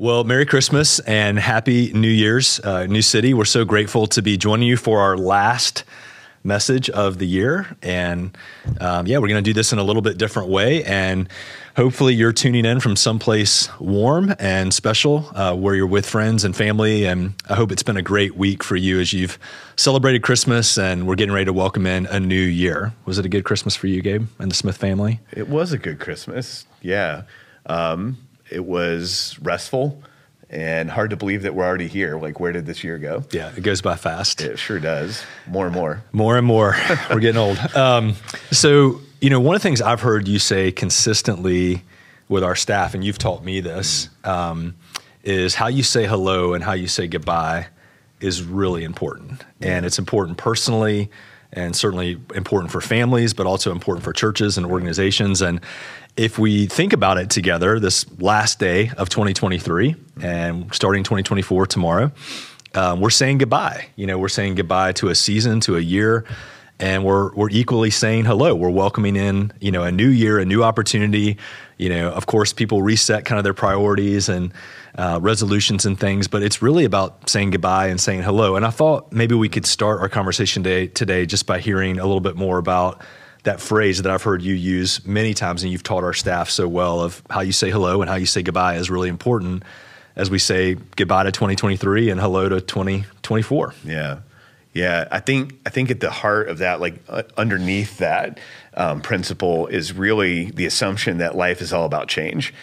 Well, Merry Christmas and Happy New Year's, uh, New City. We're so grateful to be joining you for our last message of the year. And um, yeah, we're going to do this in a little bit different way. And hopefully, you're tuning in from someplace warm and special uh, where you're with friends and family. And I hope it's been a great week for you as you've celebrated Christmas and we're getting ready to welcome in a new year. Was it a good Christmas for you, Gabe, and the Smith family? It was a good Christmas. Yeah. Um, it was restful and hard to believe that we're already here. Like, where did this year go? Yeah, it goes by fast. It sure does. More and more. More and more. we're getting old. Um, so, you know, one of the things I've heard you say consistently with our staff, and you've taught me this, um, is how you say hello and how you say goodbye is really important. And it's important personally and certainly important for families, but also important for churches and organizations. And if we think about it together, this last day of 2023 and starting 2024 tomorrow, um, we're saying goodbye. You know, we're saying goodbye to a season, to a year, and we're we're equally saying hello. We're welcoming in, you know, a new year, a new opportunity. You know, of course, people reset kind of their priorities and uh, resolutions and things, but it's really about saying goodbye and saying hello. And I thought maybe we could start our conversation today, today just by hearing a little bit more about that phrase that I've heard you use many times and you've taught our staff so well of how you say hello and how you say goodbye is really important as we say goodbye to 2023 and hello to 2024. Yeah. Yeah, I think I think at the heart of that, like uh, underneath that um, principle, is really the assumption that life is all about change.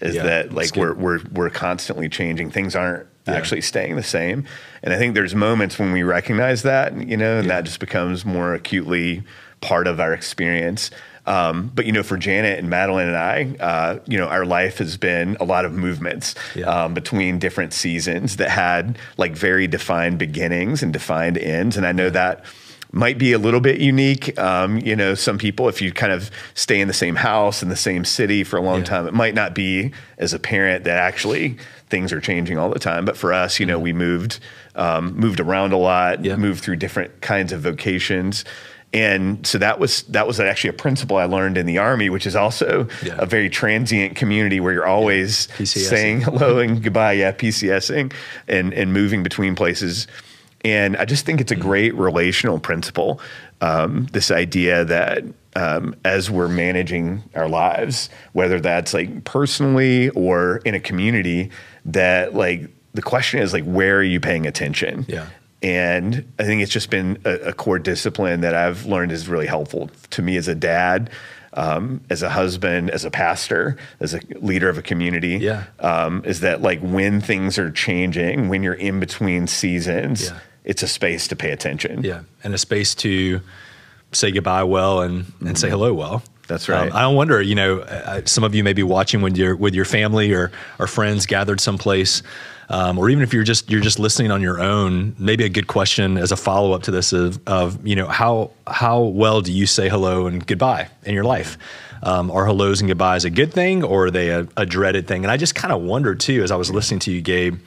Is yeah, that like we're we're we're constantly changing? Things aren't yeah. actually staying the same. And I think there's moments when we recognize that, you know, and yeah. that just becomes more acutely part of our experience. Um, but you know, for Janet and Madeline and I, uh, you know, our life has been a lot of movements yeah. um, between different seasons that had like very defined beginnings and defined ends. And I know that might be a little bit unique. Um, you know, some people, if you kind of stay in the same house in the same city for a long yeah. time, it might not be as apparent that actually things are changing all the time. But for us, you know, we moved um, moved around a lot, yeah. moved through different kinds of vocations and so that was that was actually a principle I learned in the army, which is also yeah. a very transient community where you're always yeah. saying hello and goodbye, yeah, PCSing and and moving between places. And I just think it's a mm-hmm. great relational principle. Um, this idea that um, as we're managing our lives, whether that's like personally or in a community, that like the question is like where are you paying attention? Yeah. And I think it's just been a, a, core discipline that I've learned is really helpful to me as a dad, um, as a husband, as a pastor, as a leader of a community. Yeah. Um, is that like when things are changing, when you're in between seasons, yeah. it's a space to pay attention. Yeah. And a space to say goodbye well and, and mm-hmm. say hello well. That's right. Um, I don't wonder, you know, uh, some of you may be watching when you're with your family or, or friends gathered someplace um, or even if you're just you're just listening on your own, maybe a good question as a follow up to this of, of you know how how well do you say hello and goodbye in your life? Um, are hellos and goodbyes a good thing or are they a, a dreaded thing? And I just kind of wondered too as I was listening to you, Gabe,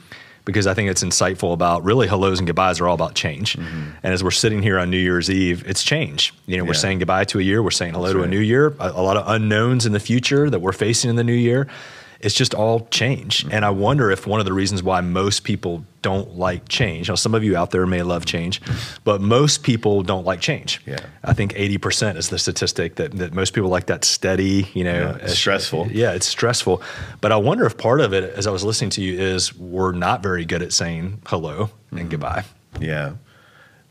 because I think it's insightful about really hellos and goodbyes are all about change. Mm-hmm. And as we're sitting here on New Year's Eve, it's change. You know, yeah. we're saying goodbye to a year, we're saying hello That's to right. a new year, a, a, lot of unknowns in the future that we're facing in the new year it's just all change. And I wonder if one of the reasons why most people don't like change. Now, some of you out there may love change, but most people don't like change. Yeah. I think 80% is the statistic that, that most people like that steady, you know, yeah, stressful. Yeah, it's stressful. But I wonder if part of it, as I was listening to you, is we're not very good at saying hello and mm-hmm. goodbye. Yeah.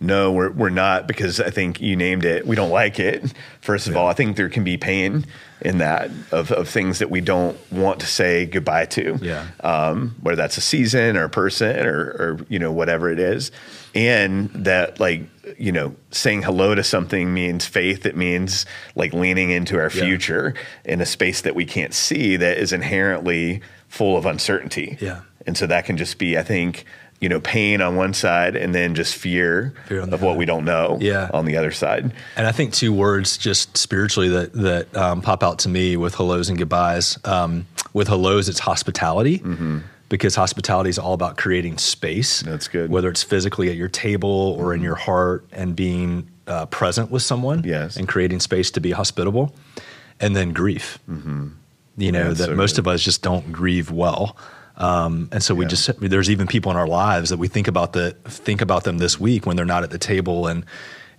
No, we're, we're not because I think you named it. We don't like it. First of yeah. all, I think there can be pain in that of, of things that we don't want to say goodbye to. Yeah. Um, whether that's a season or a person or, or, you know, whatever it is. And that like, you know, saying hello to something means faith. It means like leaning into our future yeah. in a space that we can't see that is inherently full of uncertainty. Yeah. And so that can just be, I think, you know, pain on one side and then just fear, fear of what we don't know yeah. on the other side. And I think two words just spiritually that, that um, pop out to me with hellos and goodbyes. Um, with hellos, it's hospitality. Mm-hmm. Because hospitality is all about creating space. That's good. Whether it's physically at your table or mm-hmm. in your heart and being uh, present with someone yes. and creating space to be hospitable. And then grief. Mm-hmm. You know, that so most good. of us just don't grieve well Um, and so we just there's even people in our lives that we think about the think about them this week when they're not at the table and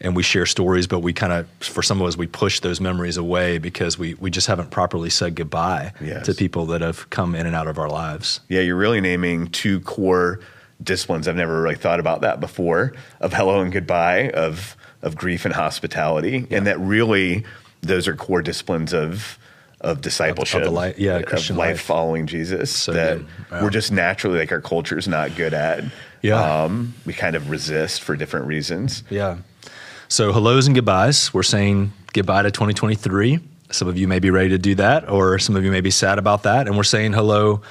and we share stories, but we kind of for some of us we push those memories away because we we just haven't properly said goodbye Yes. to people that have come in and out of our lives. Yeah, you're really naming two core disciplines. I've never really thought about that before of hello and goodbye, of of grief and hospitality, and that really those are core disciplines of of discipleship, the li- yeah, of Christian life, life. following Jesus. So that. Yeah. we're just naturally like our culture's not good at. Yeah. um, we kind of resist for different reasons. Yeah. So hellos and goodbyes. We're saying goodbye to 2023. Some of you may be ready to do that, or some of you may be sad about that. And we're saying hello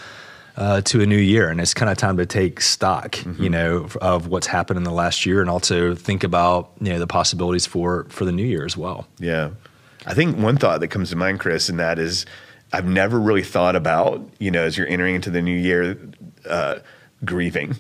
uh, to a new year. And it's kind of time to take stock, you know, of what's happened in the last year, and also think about you know the possibilities for for the new year as well. Yeah. I think one thought that comes to mind, Chris, and that is I've never really thought about, you know, as you're entering into the new year, uh, grieving.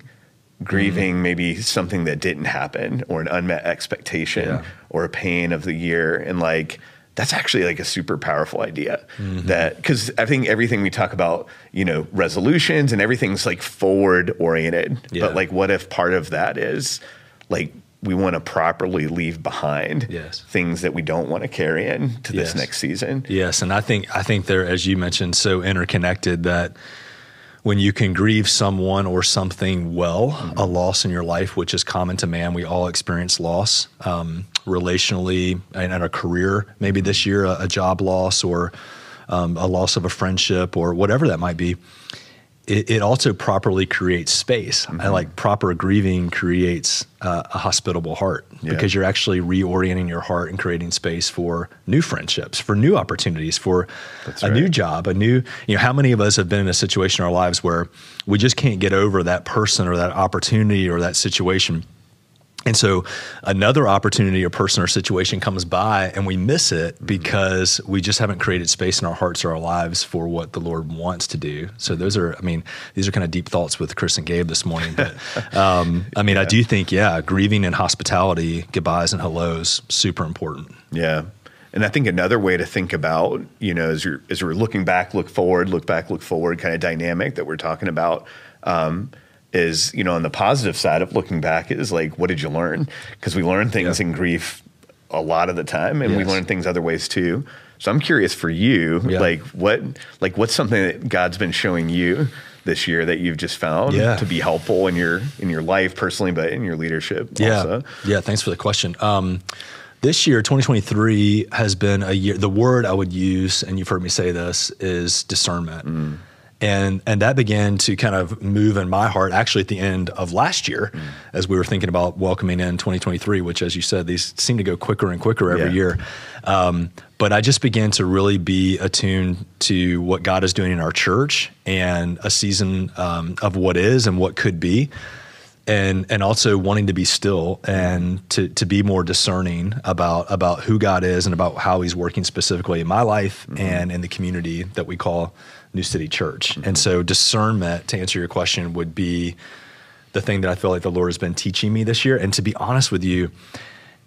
Grieving maybe something that didn't happen or an unmet expectation Yeah. or a pain of the year. And like, that's actually like a super powerful idea that because I think everything we talk about, you know, resolutions and everything's like forward oriented. Yeah. But like, what if part of that is like we want to properly leave behind Yes. things that we don't want to carry in to this next season. Yes, and I think I think they're as you mentioned so interconnected that when you can grieve someone or something well, a loss in your life, which is common to man, we all experience loss um, relationally and in a career. Maybe this year a, a job loss or um, a loss of a friendship or whatever that might be. It, it also properly creates space. I like proper grieving creates uh, a hospitable heart Yeah. because you're actually reorienting your heart and creating space for new friendships, for new opportunities, for That's a new job, a new, you know, how many of us have been in a situation in our lives where we just can't get over that person or that opportunity or that situation? And so another opportunity or person or situation comes by and we miss it Mm-hmm. because we just haven't created space in our hearts or our lives for what the Lord wants to do. So those are, I mean, these are kind of deep thoughts with Chris and Gabe this morning. But um, I mean, I do think, yeah, grieving and hospitality, goodbyes and hellos, super important. Yeah. And I think another way to think about, you know, as you're as we're looking back, look forward, look back, look forward kind of dynamic that we're talking about, um, is, you know, on the positive side of looking back is like, what did you learn? Because we learn things Yeah. in grief a lot of the time and we learn things other ways too. So I'm curious for you, Yeah. like what like what's something that God's been showing you this year that you've just found Yeah. to be helpful in your in your life personally, but in your leadership Yeah. also. Yeah. Thanks for the question. Um, this year, 2023, has been a year. The word I would use, and you've heard me say this, is discernment. And, and that began to kind of move in my heart actually at the end of last year as we were thinking about welcoming in 2023, which, as you said, these seem to go quicker and quicker every Yeah. year. Um, but I just began to really be attuned to what God is doing in our church and a season um, of what is and what could be and and also wanting to be still and to to be more discerning about about who God is and about how He's working specifically in my life and in the community that we call New City Church. And so discernment, to answer your question, would be the thing that I feel like the Lord has been teaching me this year. And to be honest with you,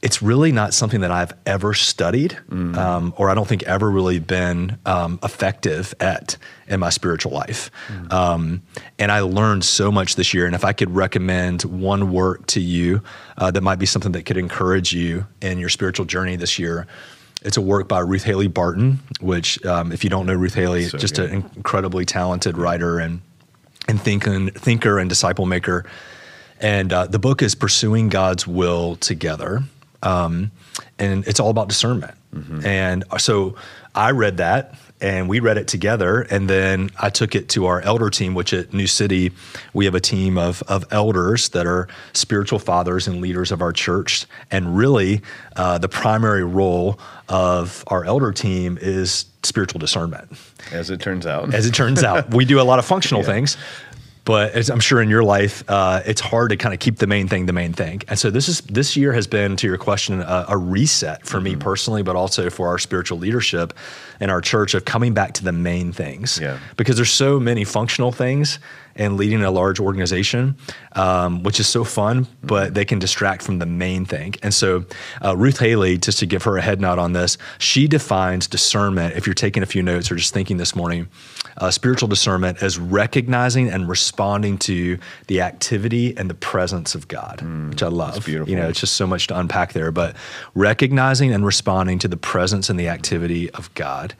it's really not something that I've ever studied, um, or I don't think ever really been um, effective at in my spiritual life. Um, and I learned so much this year. And if I could recommend one work to you uh, that might be something that could encourage you in your spiritual journey this year, it's a work by Ruth Haley Barton. Which, um, if you don't know Ruth Haley, So just good. an incredibly talented writer and and thinking, thinker and disciple maker. And uh, the book is Pursuing God's Will Together. Um, and it's all about discernment. And so I read that and we read it together. And then I took it to our elder team, which at New City, we have a team of, of elders that are spiritual fathers and leaders of our church. And really, uh, the primary role of our elder team is spiritual discernment As it turns out. as it turns out. we do a lot of functional things, but as I'm sure in your life, uh, it's hard to kind of keep the main thing the main thing. And so this is this year has been, to your question, a, a reset for Mm-hmm. me personally, but also for our spiritual leadership and our church of coming back to the main things. Yeah. Because there's so many functional things, and leading a large organization, um, which is so fun, but they can distract from the main thing. And so, uh, Ruth Haley, just to give her a head nod on this, she defines discernment. If you're taking a few notes or just thinking this morning, uh, spiritual discernment as recognizing and responding to the activity and the presence of God, mm, which I love. beautiful. You know, it's just so much to unpack there, but recognizing and responding to the presence and the activity of God.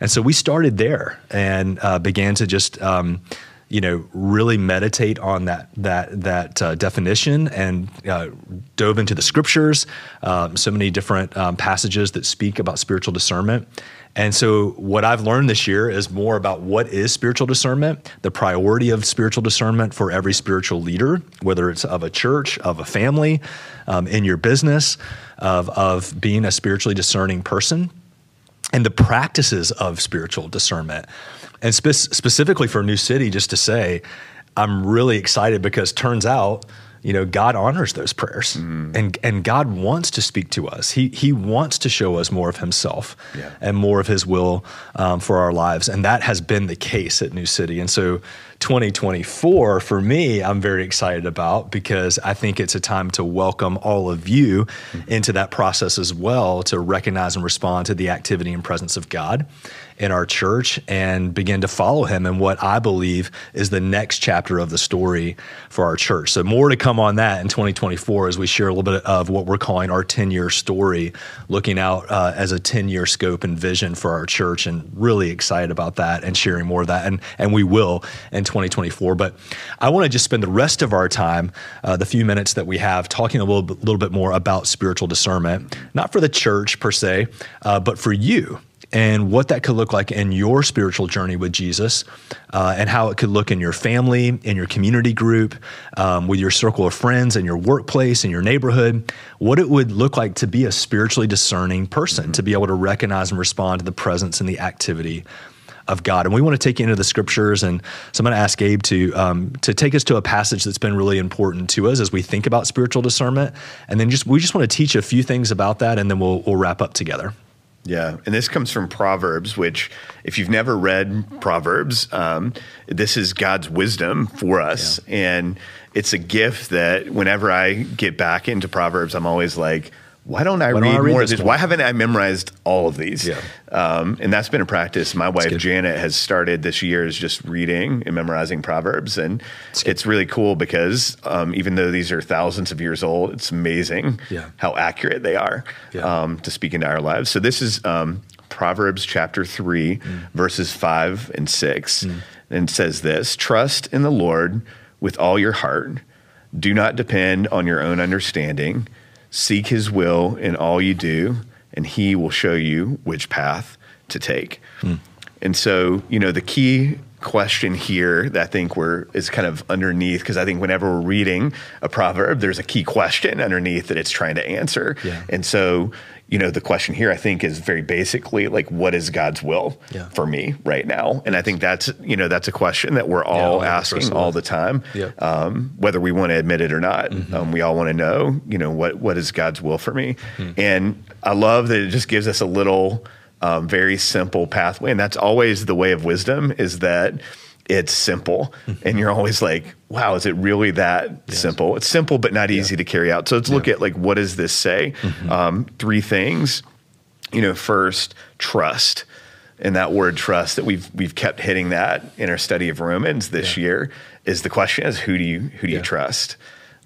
And so we started there and uh, began to just. Um, you know, really meditate on that that that uh, definition and uh, dove into the scriptures, um, so many different um, passages that speak about spiritual discernment. And so, what I've learned this year is more about what is spiritual discernment, the priority of spiritual discernment for every spiritual leader, whether it's of a church, of a family, um, in your business, of, of being a spiritually discerning person, and the practices of spiritual discernment. And spe- specifically for New City, just to say, I'm really excited because turns out you know god honors those prayers mm. and and god wants to speak to us he he wants to show us more of himself yeah. and more of his will um, for our lives and that has been the case at new city and so 2024 for me i'm very excited about because i think it's a time to welcome all of you mm. into that process as well to recognize and respond to the activity and presence of god in our church and begin to follow him in what I believe is the next chapter of the story for our church. So, more to come on that in 2024 as we share a little bit of what we're calling our 10 year story, looking out uh, as a 10 year scope and vision for our church, and really excited about that and sharing more of that. And, and we will in 2024. But I want to just spend the rest of our time, uh, the few minutes that we have, talking a little bit, little bit more about spiritual discernment, not for the church per se, uh, but for you and what that could look like in your spiritual journey with Jesus, uh, and how it could look in your family, in your community group, um, with your circle of friends, in your workplace, in your neighborhood, what it would look like to be a spiritually discerning person, mm-hmm. to be able to recognize and respond to the presence and the activity of God. And we want to take you into the scriptures. And so I'm going to ask Gabe to um, to take us to a passage that's been really important to us as we think about spiritual discernment. And then just we just want to teach a few things about that, and then we'll we'll wrap up together. Yeah, and this comes from Proverbs, which, if you've never read Proverbs, um, this is God's wisdom for us. Yeah. And it's a gift that whenever I get back into Proverbs, I'm always like, why don't I, why read, don't I read, more of these? Why haven't I memorized all of these? Yeah. Um, and that's been a practice. My wife Janet has started this year is just reading and memorizing Proverbs, and it's really cool because um, even though these are thousands of years old, it's amazing yeah. how accurate they are yeah. um, to speak into our lives. So this is um, Proverbs chapter three, mm. verses five and six, mm. and says this: Trust in the Lord with all your heart. Do not depend on your own understanding Seek his will in all you do, and he will show you which path to take. Hmm. And so, you know, the key question here that I think we're is kind of underneath because I think whenever we're reading a proverb, there's a key question underneath that it's trying to answer. Yeah. And so, you know, the question here I think is very basically like, what is God's will yeah. for me right now? And I think that's you know that's a question that we're all yeah, asking all the time, yeah. um, whether we want to admit it or not. Mm-hmm. Um, we all want to know, you know, what what is God's will for me? Mm-hmm. And I love that it just gives us a little um, very simple pathway, and that's always the way of wisdom. Is that it's simple and you're always like wow is it really that yes. simple it's simple but not easy yeah. to carry out so let's look yeah. at like what does this say mm-hmm. um, three things you know first trust and that word trust that we've we've kept hitting that in our study of romans this yeah. year is the question is who do you who do you trust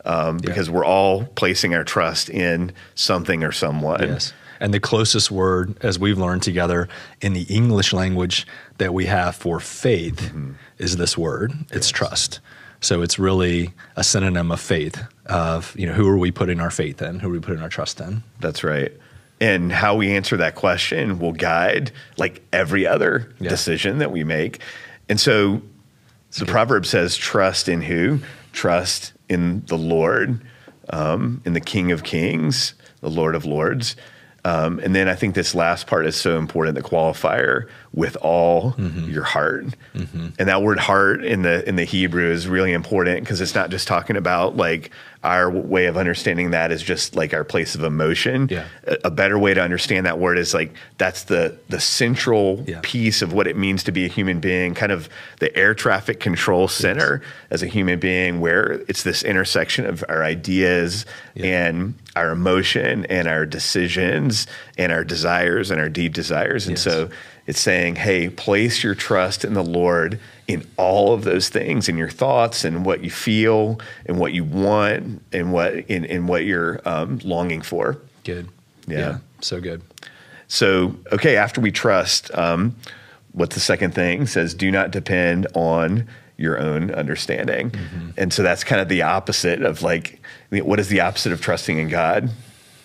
um, because we're all placing our trust in something or someone yes and the closest word, as we've learned together in the English language that we have for faith, mm-hmm. is this word. It's yes. trust. So it's really a synonym of faith. Of you know, who are we putting our faith in? Who are we putting our trust in? That's right. And how we answer that question will guide like every other yeah. decision that we make. And so That's the good. proverb says, "Trust in who? Trust in the Lord, um, in the King of Kings, the Lord of Lords." Um, and then I think this last part is so important, the qualifier with all mm-hmm. your heart. Mm-hmm. And that word heart in the in the Hebrew is really important because it's not just talking about like our way of understanding that is just like our place of emotion. Yeah. A, a better way to understand that word is like that's the the central yeah. piece of what it means to be a human being, kind of the air traffic control center yes. as a human being, where it's this intersection of our ideas yeah. and our emotion and our decisions and our desires and our deep desires. And yes. so it's saying, hey, place your trust in the Lord in all of those things, in your thoughts and what you feel and what you want and what in, in what you're um, longing for. Good. Yeah. yeah. So good. So, okay, after we trust, um, what's the second thing? It says, do not depend on your own understanding. Mm-hmm. And so that's kind of the opposite of like, what is the opposite of trusting in God?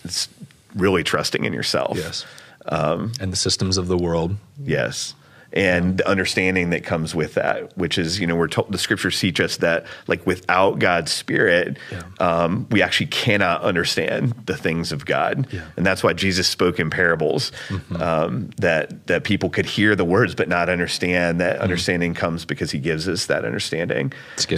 It's really trusting in yourself. Yes. Um, and the systems of the world. Yes and the understanding that comes with that, which is, you know, we're told the scriptures teach us that, like, without God's Spirit, yeah. um, we actually cannot understand the things of God, yeah. and that's why Jesus spoke in parables mm-hmm. um, that that people could hear the words but not understand. That mm-hmm. understanding comes because He gives us that understanding.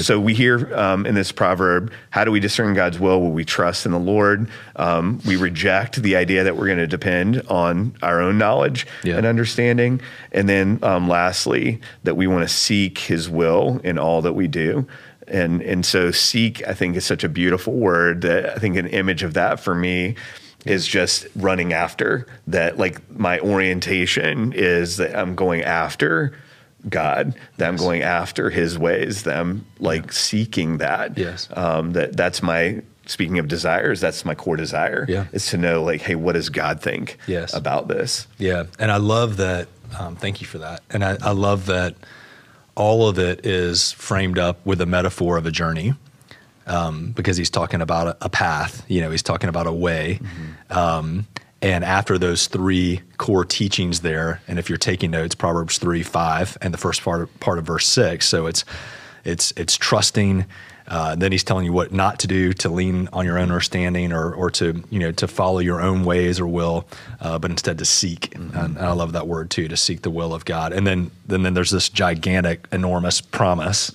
So we hear um, in this proverb, how do we discern God's will? Will we trust in the Lord? Um, we reject the idea that we're going to depend on our own knowledge yeah. and understanding, and then um, lastly, that we want to seek His will in all that we do. And, and so, seek, I think, is such a beautiful word that I think an image of that for me is just running after that. Like, my orientation is that I'm going after God, that yes. I'm going after His ways, that I'm like yeah. seeking that. Yes. Um, that that's my speaking of desires, that's my core desire. Yeah. Is to know like, hey, what does God think yes. about this? Yeah. And I love that um, thank you for that. And I, I, love that all of it is framed up with a metaphor of a journey um, because he's talking about a, a, path, you know, he's talking about a way. Mm-hmm. Um, and after those three core teachings there, and if you're taking notes, Proverbs 3, 5, and the first part of, part of verse 6. So it's, it's, it's trusting uh, then he's telling you what not to do, to lean on your own understanding, or or to you know to follow your own ways or will, uh, but instead to seek. Mm-hmm. And, and, I love that word too, to seek the will of God. And then then, then there's this gigantic, enormous promise.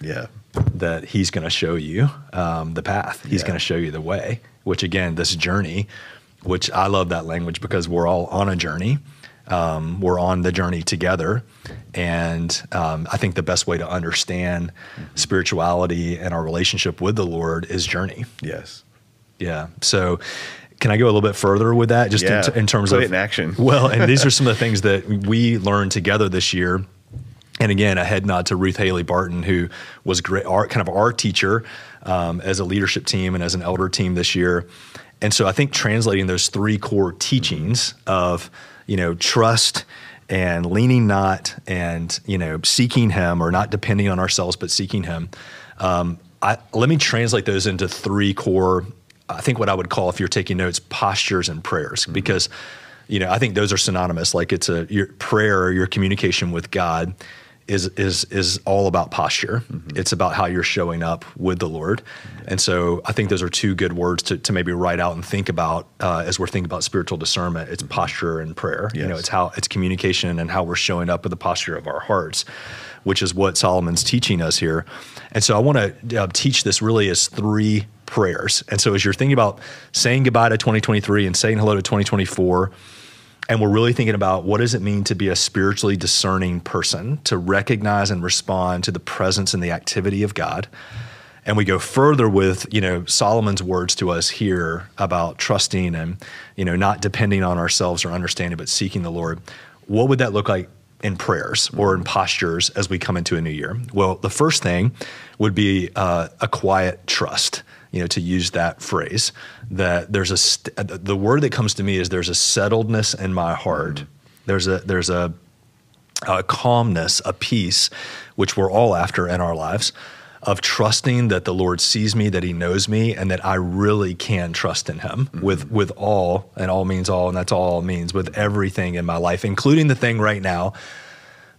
Yeah. That he's going to show you um, the path. He's yeah. going to show you the way. Which again, this journey, which I love that language because we're all on a journey. Um, we're on the journey together. And um, I think the best way to understand spirituality and our relationship with the Lord is journey. Yes. Yeah. So, can I go a little bit further with that, just yeah. in, in, terms Put of in action? well, and these are some of the things that we learned together this year. And again, a head nod to Ruth Haley Barton, who was great, our, kind of our teacher um, as a leadership team and as an elder team this year. And so I think translating those three core teachings of you know, trust and leaning not and, you know, seeking him or not depending on ourselves, but seeking him. Um, I, let me translate those into three core, I think what I would call, if you're taking notes, postures and prayers, mm-hmm. because, you know, I think those are synonymous. Like it's a your prayer, your communication with God is is is all about posture. Mm-hmm. It's about how you're showing up with the Lord, and so I think those are two good words to, to maybe write out and think about uh, as we're thinking about spiritual discernment. It's mm-hmm. posture and prayer. Yes. You know, it's how it's communication and how we're showing up with the posture of our hearts, which is what Solomon's teaching us here. And so I want to uh, teach this really as three prayers. And so as you're thinking about saying goodbye to 2023 and saying hello to 2024 and we're really thinking about what does it mean to be a spiritually discerning person to recognize and respond to the presence and the activity of god. And we go further with you know solomon's words to us here about trusting and you know not depending on ourselves or understanding but seeking the lord. What would that look like in prayers or in postures as we come into a new year? Well the first thing would be uh, a quiet trust you know, to use that phrase, that there's a st- the word that comes to me is there's a settledness in my heart. Mm-hmm. There's a there's a, a calmness, a peace, which we're all after in our lives, of trusting that the Lord sees me, that He knows me, and that I really can trust in Him mm-hmm. with with all, and all means all, and that's all means with everything in my life, including the thing right now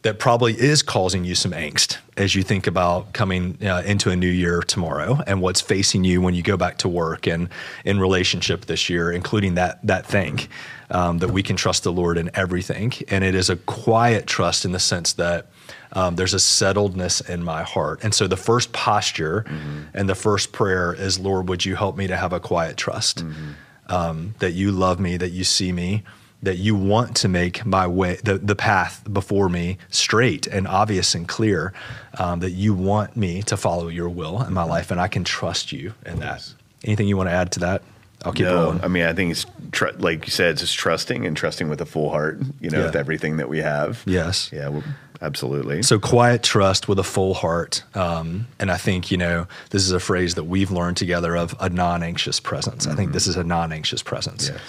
that probably is causing you some angst as you think about coming uh, into a new year tomorrow and what's facing you when you go back to work and in relationship this year, including that that thing um, that we can trust the Lord in everything, and it is a quiet trust in the sense that. Um, there's a settledness in my heart. And so the first posture mm-hmm. and the first prayer is, Lord, would you help me to have a quiet trust mm-hmm. um, that you love me, that you see me, that you want to make my way, the, the path before me straight and obvious and clear, um, that you want me to follow your will in my life, and I can trust you in that. Anything you want to add to that? I'll keep no, rolling. I mean, I think it's tr- like you said, it's just trusting and trusting with a full heart, you know, yeah. with everything that we have. Yes. Yeah, well, absolutely. So quiet trust with a full heart. Um, and I think, you know, this is a phrase that we've learned together of a non anxious presence. Mm-hmm. I think this is a non anxious presence. Yes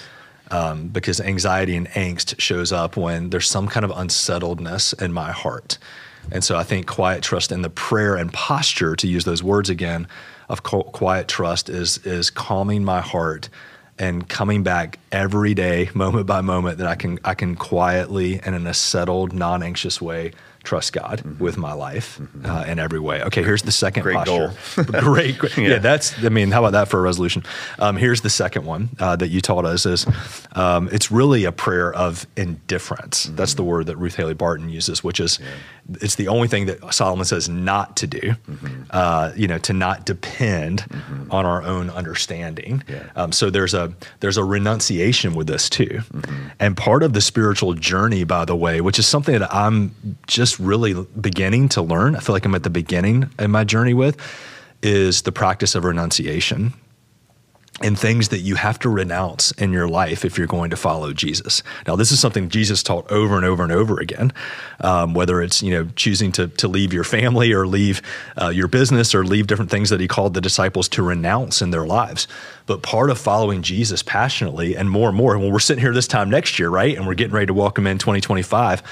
um, because anxiety and angst shows up when there's some kind of unsettledness in my heart. And so I think quiet trust and the prayer and posture, to use those words again, of quiet trust is is calming my heart and coming back every day, moment by moment, that I can I can quietly and in a settled, non anxious way trust God mm-hmm. with my life mm-hmm. uh, in every way. Okay, here's the second great posture. Goal. great, great. yeah. yeah. that's. I mean, how about that for a resolution? Um, here's the second one uh, that you taught us is um, it's really a prayer of indifference. Mm-hmm. That's the word that Ruth Haley Barton uses, which is yeah. it's the only thing that Solomon says not to do. Mm-hmm. Uh, you know, to not depend mm-hmm. on our own understanding. Yeah. Um, so there's a there's a renunciation with this too, mm-hmm. and part of the spiritual journey, by the way, which is something that I'm just really beginning to learn, I feel like I'm at the beginning in my journey with, is the practice of renunciation and things that you have to renounce in your life if you're going to follow Jesus. Now, this is something Jesus taught over and over and over again. Um, whether it's you know choosing to to leave your family or leave uh, your business or leave different things that he called the disciples to renounce in their lives. But part of following Jesus passionately and more and more, and when we're sitting here this time next year, right, and we're getting ready to welcome in 2025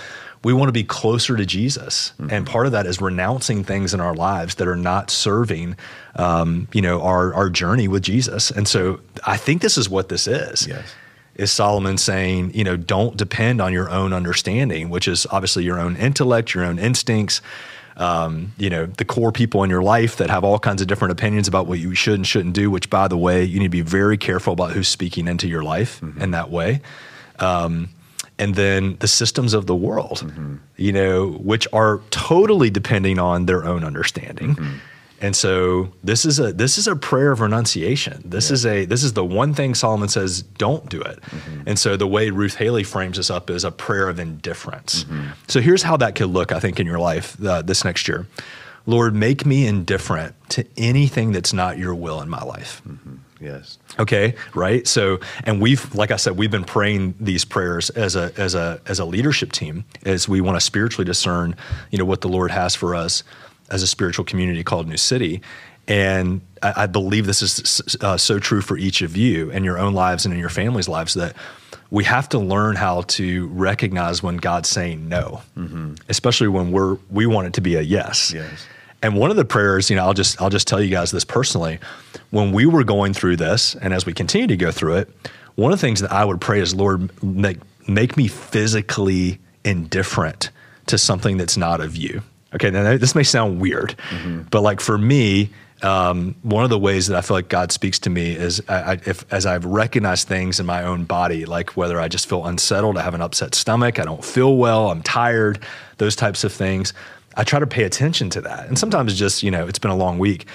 we want to be closer to Jesus, mm-hmm. and part of that is renouncing things in our lives that are not serving, um, you know, our our journey with Jesus. And so, I think this is what this is. Yes. Is Solomon saying, you know, don't depend on your own understanding, which is obviously your own intellect, your own instincts, um, you know, the core people in your life that have all kinds of different opinions about what you should and shouldn't do, which, by the way, you need to be very careful about who's speaking into your life mm-hmm. in that way. Um, and then the systems of the world, mm-hmm. you know, which are totally depending on their own understanding. Mm-hmm. And so this is a this is a prayer of renunciation. This yeah. is a this is the one thing Solomon says don't do it. Mm-hmm. And so the way Ruth Haley frames this up is a prayer of indifference. Mm-hmm. So here's how that could look, I think, in your life uh, this next year. Lord, make me indifferent to anything that's not your will in my life. Mm-hmm. Yes. Okay. Right. So, and we've, like I said, we've been praying these prayers as a as a as a leadership team as we want to spiritually discern, you know, what the Lord has for us as a spiritual community called New City. And I, I believe this is uh, so true for each of you in your own lives and in your family's lives that we have to learn how to recognize when God's saying no, mm-hmm. especially when we're we want it to be a yes. Yes. And one of the prayers, you know, I'll just I'll just tell you guys this personally. When we were going through this, and as we continue to go through it, one of the things that I would pray is, Lord, make make me physically indifferent to something that's not of you. Okay, now this may sound weird, mm-hmm. but like for me, um, one of the ways that I feel like God speaks to me is I, I, if, as I've recognized things in my own body, like whether I just feel unsettled, I have an upset stomach, I don't feel well, I'm tired, those types of things. I try to pay attention to that. And sometimes it's just, you know, it's been a long week.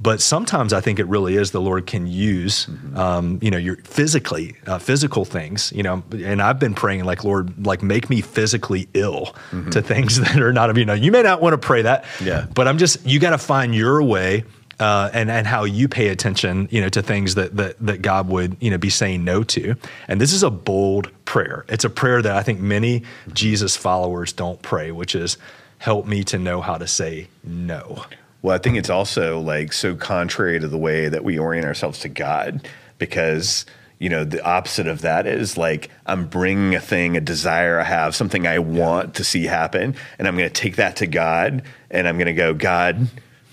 But sometimes I think it really is the Lord can use, mm-hmm. um, you know, your physically, uh, physical things, you know. And I've been praying, like, Lord, like, make me physically ill mm-hmm. to things that are not of you. Know, you may not want to pray that, yeah. But I'm just, you got to find your way uh, and and how you pay attention, you know, to things that that that God would you know be saying no to. And this is a bold prayer. It's a prayer that I think many. Jesus followers don't pray, which is help me to know how to say no. Well, I think it's also like so contrary to the way that we orient ourselves to God because you know the opposite of that is like i'm bringing a thing a desire i have something i want to see happen and i'm going to take that to god and i'm going to go god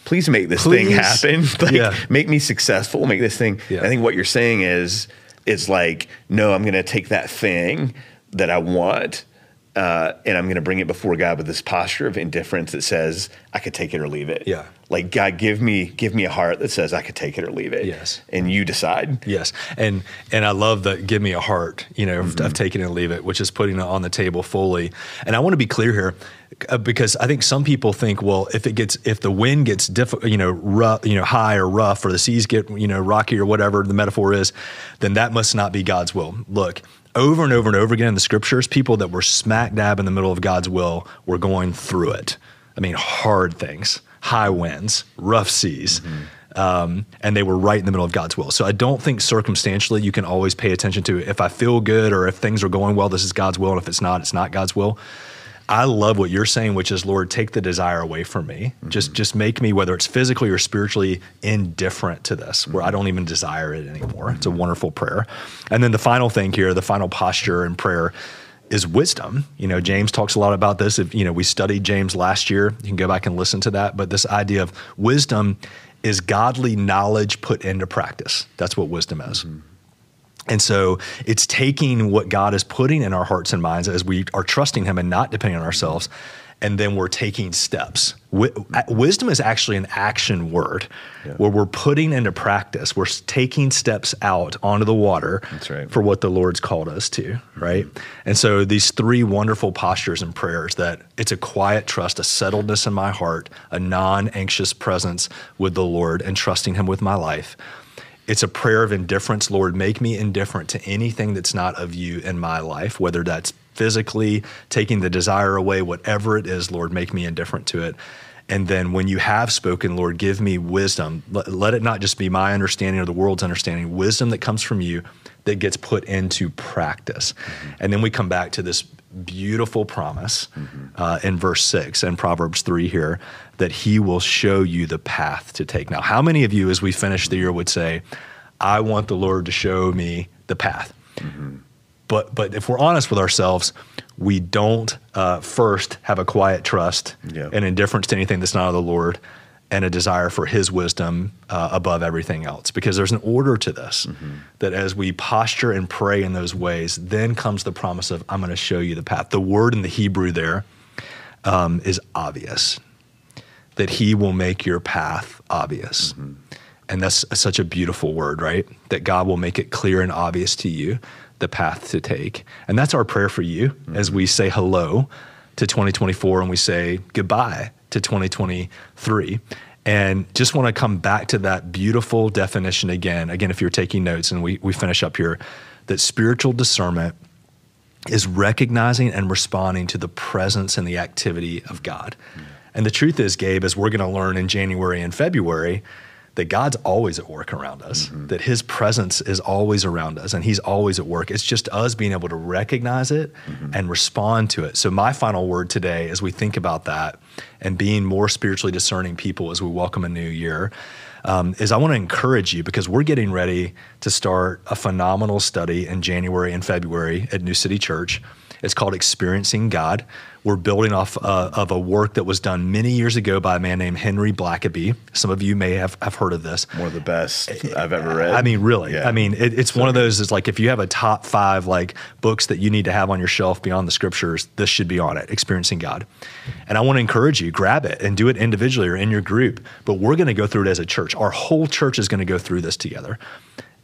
please make this please. thing happen like yeah. make me successful make this thing yeah. i think what you're saying is is like no i'm going to take that thing that i want uh, and I'm going to bring it before God with this posture of indifference that says I could take it or leave it. Yeah. Like God, give me give me a heart that says I could take it or leave it. Yes. And you decide. Yes. And and I love that give me a heart, you know, mm-hmm. of, taking it and leave it, which is putting it on the table fully. And I want to be clear here uh, because I think some people think, well, if it gets if the wind gets diff- you know, rough, you know, high or rough or the seas get, you know, rocky or whatever the metaphor is, then that must not be God's will. Look, over and over and over again in the scriptures, people that were smack dab in the middle of God's will were going through it. I mean, hard things, high winds, rough seas. Mm-hmm. Um, and they were right in the middle of God's will. So I don't think circumstantially you can always pay attention to if I feel good or if things are going well, this is God's will. And if it's not, it's not God's will. I love what you're saying, which is, Lord, take the desire away from me. Mm-hmm. Just just make me, whether it's physically or spiritually, indifferent to this, where I don't even desire it anymore. It's a wonderful prayer. And then the final thing here, the final posture in prayer is wisdom. You know, James talks a lot about this. If you know, we studied James last year. You can go back and listen to that. But this idea of wisdom is godly knowledge put into practice. That's what wisdom is. Mm-hmm. And so it's taking what God is putting in our hearts and minds as we are trusting Him and not depending on ourselves. And then we're taking steps. wisdom is actually an action word yeah. where we're putting into practice, we're taking steps out onto the water right. for what the Lord's called us to, right? And so these three wonderful postures and prayers that it's a quiet trust, a settledness in my heart, a non anxious presence with the Lord, and trusting Him with my life it's a prayer of indifference. Lord, make me indifferent to anything that's not of you in my life, whether that's physically taking the desire away, whatever it is, Lord, make me indifferent to it. And then when you have spoken, Lord, give me wisdom. Let, let, it not just be my understanding or the world's understanding, wisdom that comes from you that gets put into practice. Mm-hmm. And then we come back to this beautiful promise mm-hmm. uh, in verse six and Proverbs 3 here that he will show you the path to take. Now, how many of you, as we finish the year, would say, I want the Lord to show me the path? Mm-hmm. But, but if we're honest with ourselves, we don't uh, first have a quiet trust yep. and indifference to anything that's not of the Lord and a desire for his wisdom uh, above everything else because there's an order to this mm-hmm. that as we posture and pray in those ways then comes the promise of i'm going to show you the path the word in the hebrew there um, is obvious that he will make your path obvious. Mm-hmm. And that's such a beautiful word, right? That God will make it clear and obvious to you the path to take. And that's our prayer for you mm-hmm. as we say hello to 2024 and we say goodbye to 2023. And just want to come back to that beautiful definition again. Again, if you're taking notes and we, we finish up here, that spiritual discernment is recognizing and responding to the presence and the activity of God. Mm-hmm. And the truth is, Gabe, as we're going to learn in January and February, that God's always at work around us, mm-hmm. that His presence is always around us, and He's always at work. It's just us being able to recognize it mm-hmm. and respond to it. So, my final word today, as we think about that and being more spiritually discerning people as we welcome a new year, um, is I want to encourage you because we're getting ready to start a phenomenal study in January and February at New City Church. It's called Experiencing God. We're building off uh, of a work that was done many years ago by a man named Henry Blackaby. Some of you may have, have heard of this. One of the best I've ever read. I mean, really. Yeah. I mean, it, it's so one of those. Is like if you have a top five like books that you need to have on your shelf beyond the scriptures, this should be on it. Experiencing God, and I want to encourage you, grab it and do it individually or in your group. But we're going to go through it as a church. Our whole church is going to go through this together.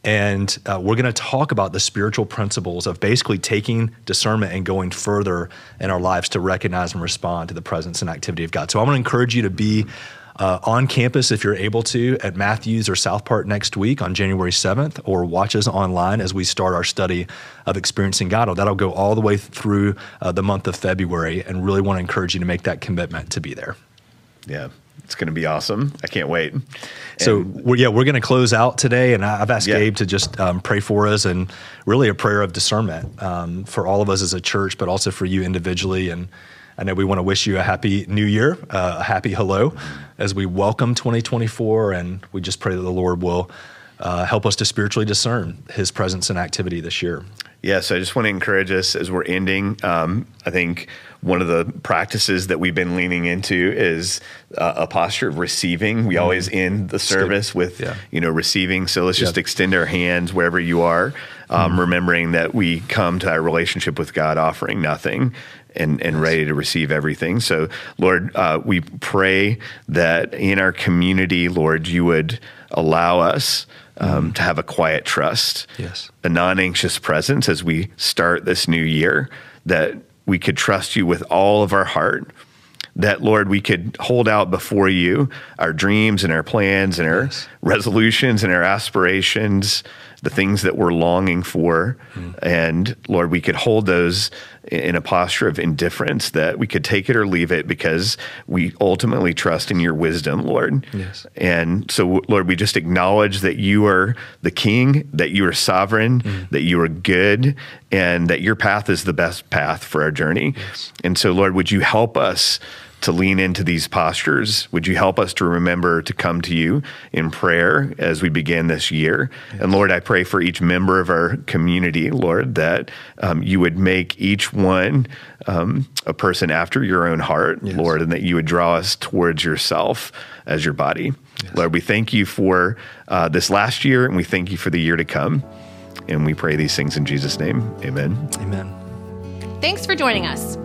And uh, we're going to talk about the spiritual principles of basically taking discernment and going further in our lives to recognize and respond to the presence and activity of God. So I want to encourage you to be uh, on campus if you're able to at Matthews or South Park next week on January 7th, or watch us online as we start our study of experiencing God. That'll go all the way through uh, the month of February, and really want to encourage you to make that commitment to be there. Yeah, it's going to be awesome. I can't wait. And so, we're, yeah, we're going to close out today, and I've asked yeah. Gabe to just um, pray for us and really a prayer of discernment um, for all of us as a church, but also for you individually. And I know we want to wish you a happy new year, uh, a happy hello as we welcome 2024, and we just pray that the Lord will uh, help us to spiritually discern His presence and activity this year. Yeah, so I just want to encourage us as we're ending. Um, I think one of the practices that we've been leaning into is uh, a posture of receiving. We mm. always end the service with yeah. you know receiving. So let's just extend our hands wherever you are, um, mm. remembering that we come to our relationship with God offering nothing and, and ready to receive everything. So, Lord, uh, we pray that in our community, Lord, you would allow us um, to have a quiet trust, yes. a non anxious presence as we start this new year, that we could trust you with all of our heart. That, Lord, we could hold out before you our dreams and our plans and our yes. resolutions and our aspirations, the things that we're longing for. Mm. And Lord, we could hold those in a posture of indifference that we could take it or leave it because we ultimately trust in your wisdom, Lord. Yes. And so, Lord, we just acknowledge that you are the king, that you are sovereign, mm. that you are good, and that your path is the best path for our journey. Yes. And so, Lord, would you help us? To lean into these postures. Would you help us to remember to come to you in prayer as we begin this year? Yes. And Lord, I pray for each member of our community, Lord, that um, you would make each one um, a person after your own heart, yes. Lord, and that you would draw us towards yourself as your body. Yes. Lord, we thank you for uh, this last year and we thank you for the year to come. And we pray these things in Jesus' name. Amen. Amen. Thanks for joining us.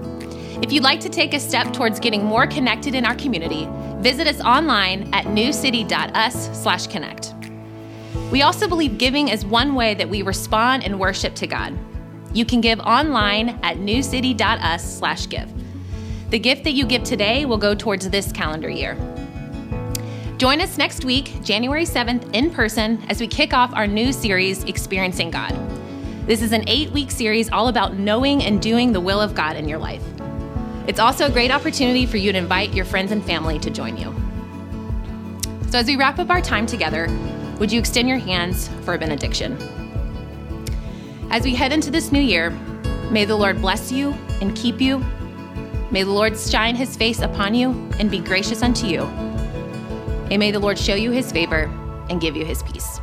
If you'd like to take a step towards getting more connected in our community, visit us online at newcity.us/connect. We also believe giving is one way that we respond and worship to God. You can give online at newcity.us/give. The gift that you give today will go towards this calendar year. Join us next week, January 7th, in person as we kick off our new series, Experiencing God. This is an eight week series all about knowing and doing the will of God in your life. It's also a great opportunity for you to invite your friends and family to join you. So, as we wrap up our time together, would you extend your hands for a benediction? As we head into this new year, may the Lord bless you and keep you. May the Lord shine his face upon you and be gracious unto you. And may the Lord show you his favor and give you his peace.